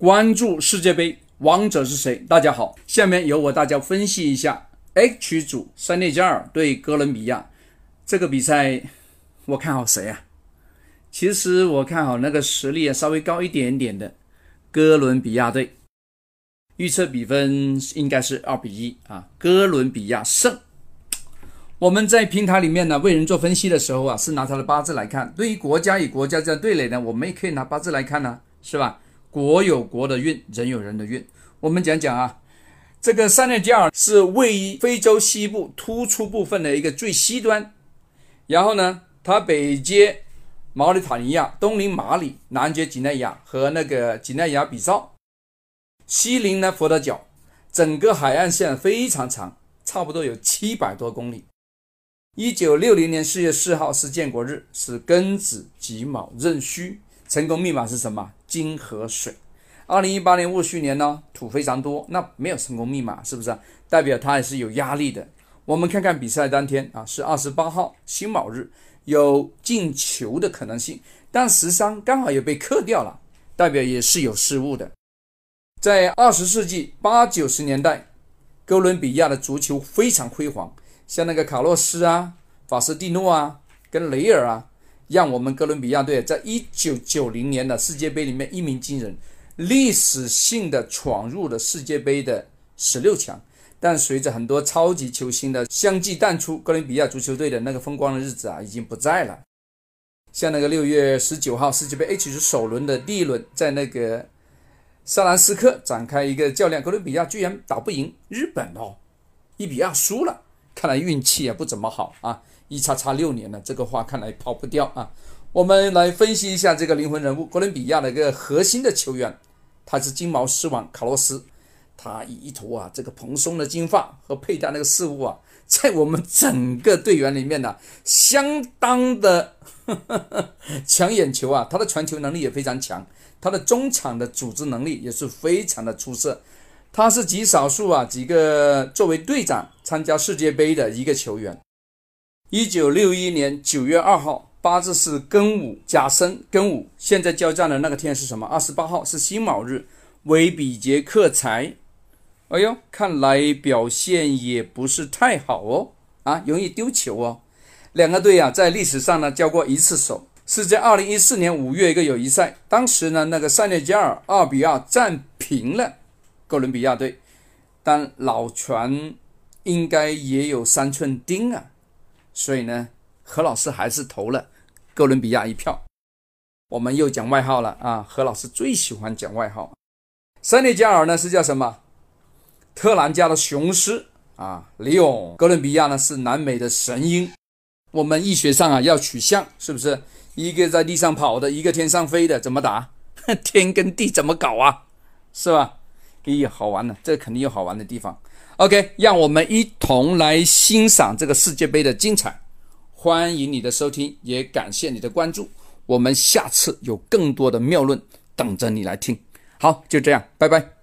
关注世界杯，王者是谁？大家好，下面由我大家分析一下 H 组塞内加尔对哥伦比亚这个比赛，我看好谁啊？其实我看好那个实力稍微高一点点的哥伦比亚队，预测比分应该是二比一啊，哥伦比亚胜。我们在平台里面呢，为人做分析的时候啊，是拿他的八字来看。对于国家与国家这样对垒呢，我们也可以拿八字来看呢，是吧？国有国的运，人有人的运。我们讲讲啊，这个塞内加尔是位于非洲西部突出部分的一个最西端，然后呢，它北接毛里塔尼亚，东临马里，南接几内亚和那个几内亚比绍，西临呢佛得角，整个海岸线非常长，差不多有七百多公里。一九六零年四月四号是建国日，是庚子己卯壬戌，成功密码是什么？金和水。二零一八年戊戌年呢，土非常多，那没有成功密码，是不是？代表他也是有压力的。我们看看比赛当天啊，是二十八号辛卯日，有进球的可能性，但十三刚好也被克掉了，代表也是有失误的。在二十世纪八九十年代，哥伦比亚的足球非常辉煌。像那个卡洛斯啊、法斯蒂诺啊、跟雷尔啊，让我们哥伦比亚队在一九九零年的世界杯里面一鸣惊人，历史性的闯入了世界杯的十六强。但随着很多超级球星的相继淡出，哥伦比亚足球队的那个风光的日子啊，已经不在了。像那个六月十九号世界杯 H 组首轮的第一轮，在那个萨兰斯克展开一个较量，哥伦比亚居然打不赢日本哦，一比二输了。看来运气也不怎么好啊！一叉叉六年了，这个话看来跑不掉啊！我们来分析一下这个灵魂人物——哥伦比亚的一个核心的球员，他是金毛狮王卡洛斯。他一头啊这个蓬松的金发和佩戴那个饰物啊，在我们整个队员里面呢，相当的 抢眼球啊！他的传球能力也非常强，他的中场的组织能力也是非常的出色。他是极少数啊，几个作为队长参加世界杯的一个球员。一九六一年九月二号，八字是庚午甲申庚午。现在交战的那个天是什么？二十八号是辛卯日，为比劫克财。哎呦，看来表现也不是太好哦，啊，容易丢球哦。两个队啊，在历史上呢交过一次手，是在二零一四年五月一个友谊赛，当时呢那个塞内加尔二比二战平了。哥伦比亚队，但老拳应该也有三寸钉啊，所以呢，何老师还是投了哥伦比亚一票。我们又讲外号了啊，何老师最喜欢讲外号。塞内加尔呢是叫什么？特兰加的雄狮啊，李勇。哥伦比亚呢是南美的神鹰。我们医学上啊要取象，是不是？一个在地上跑的，一个天上飞的，怎么打？天跟地怎么搞啊？是吧？咦，好玩的，这肯定有好玩的地方。OK，让我们一同来欣赏这个世界杯的精彩。欢迎你的收听，也感谢你的关注。我们下次有更多的妙论等着你来听。好，就这样，拜拜。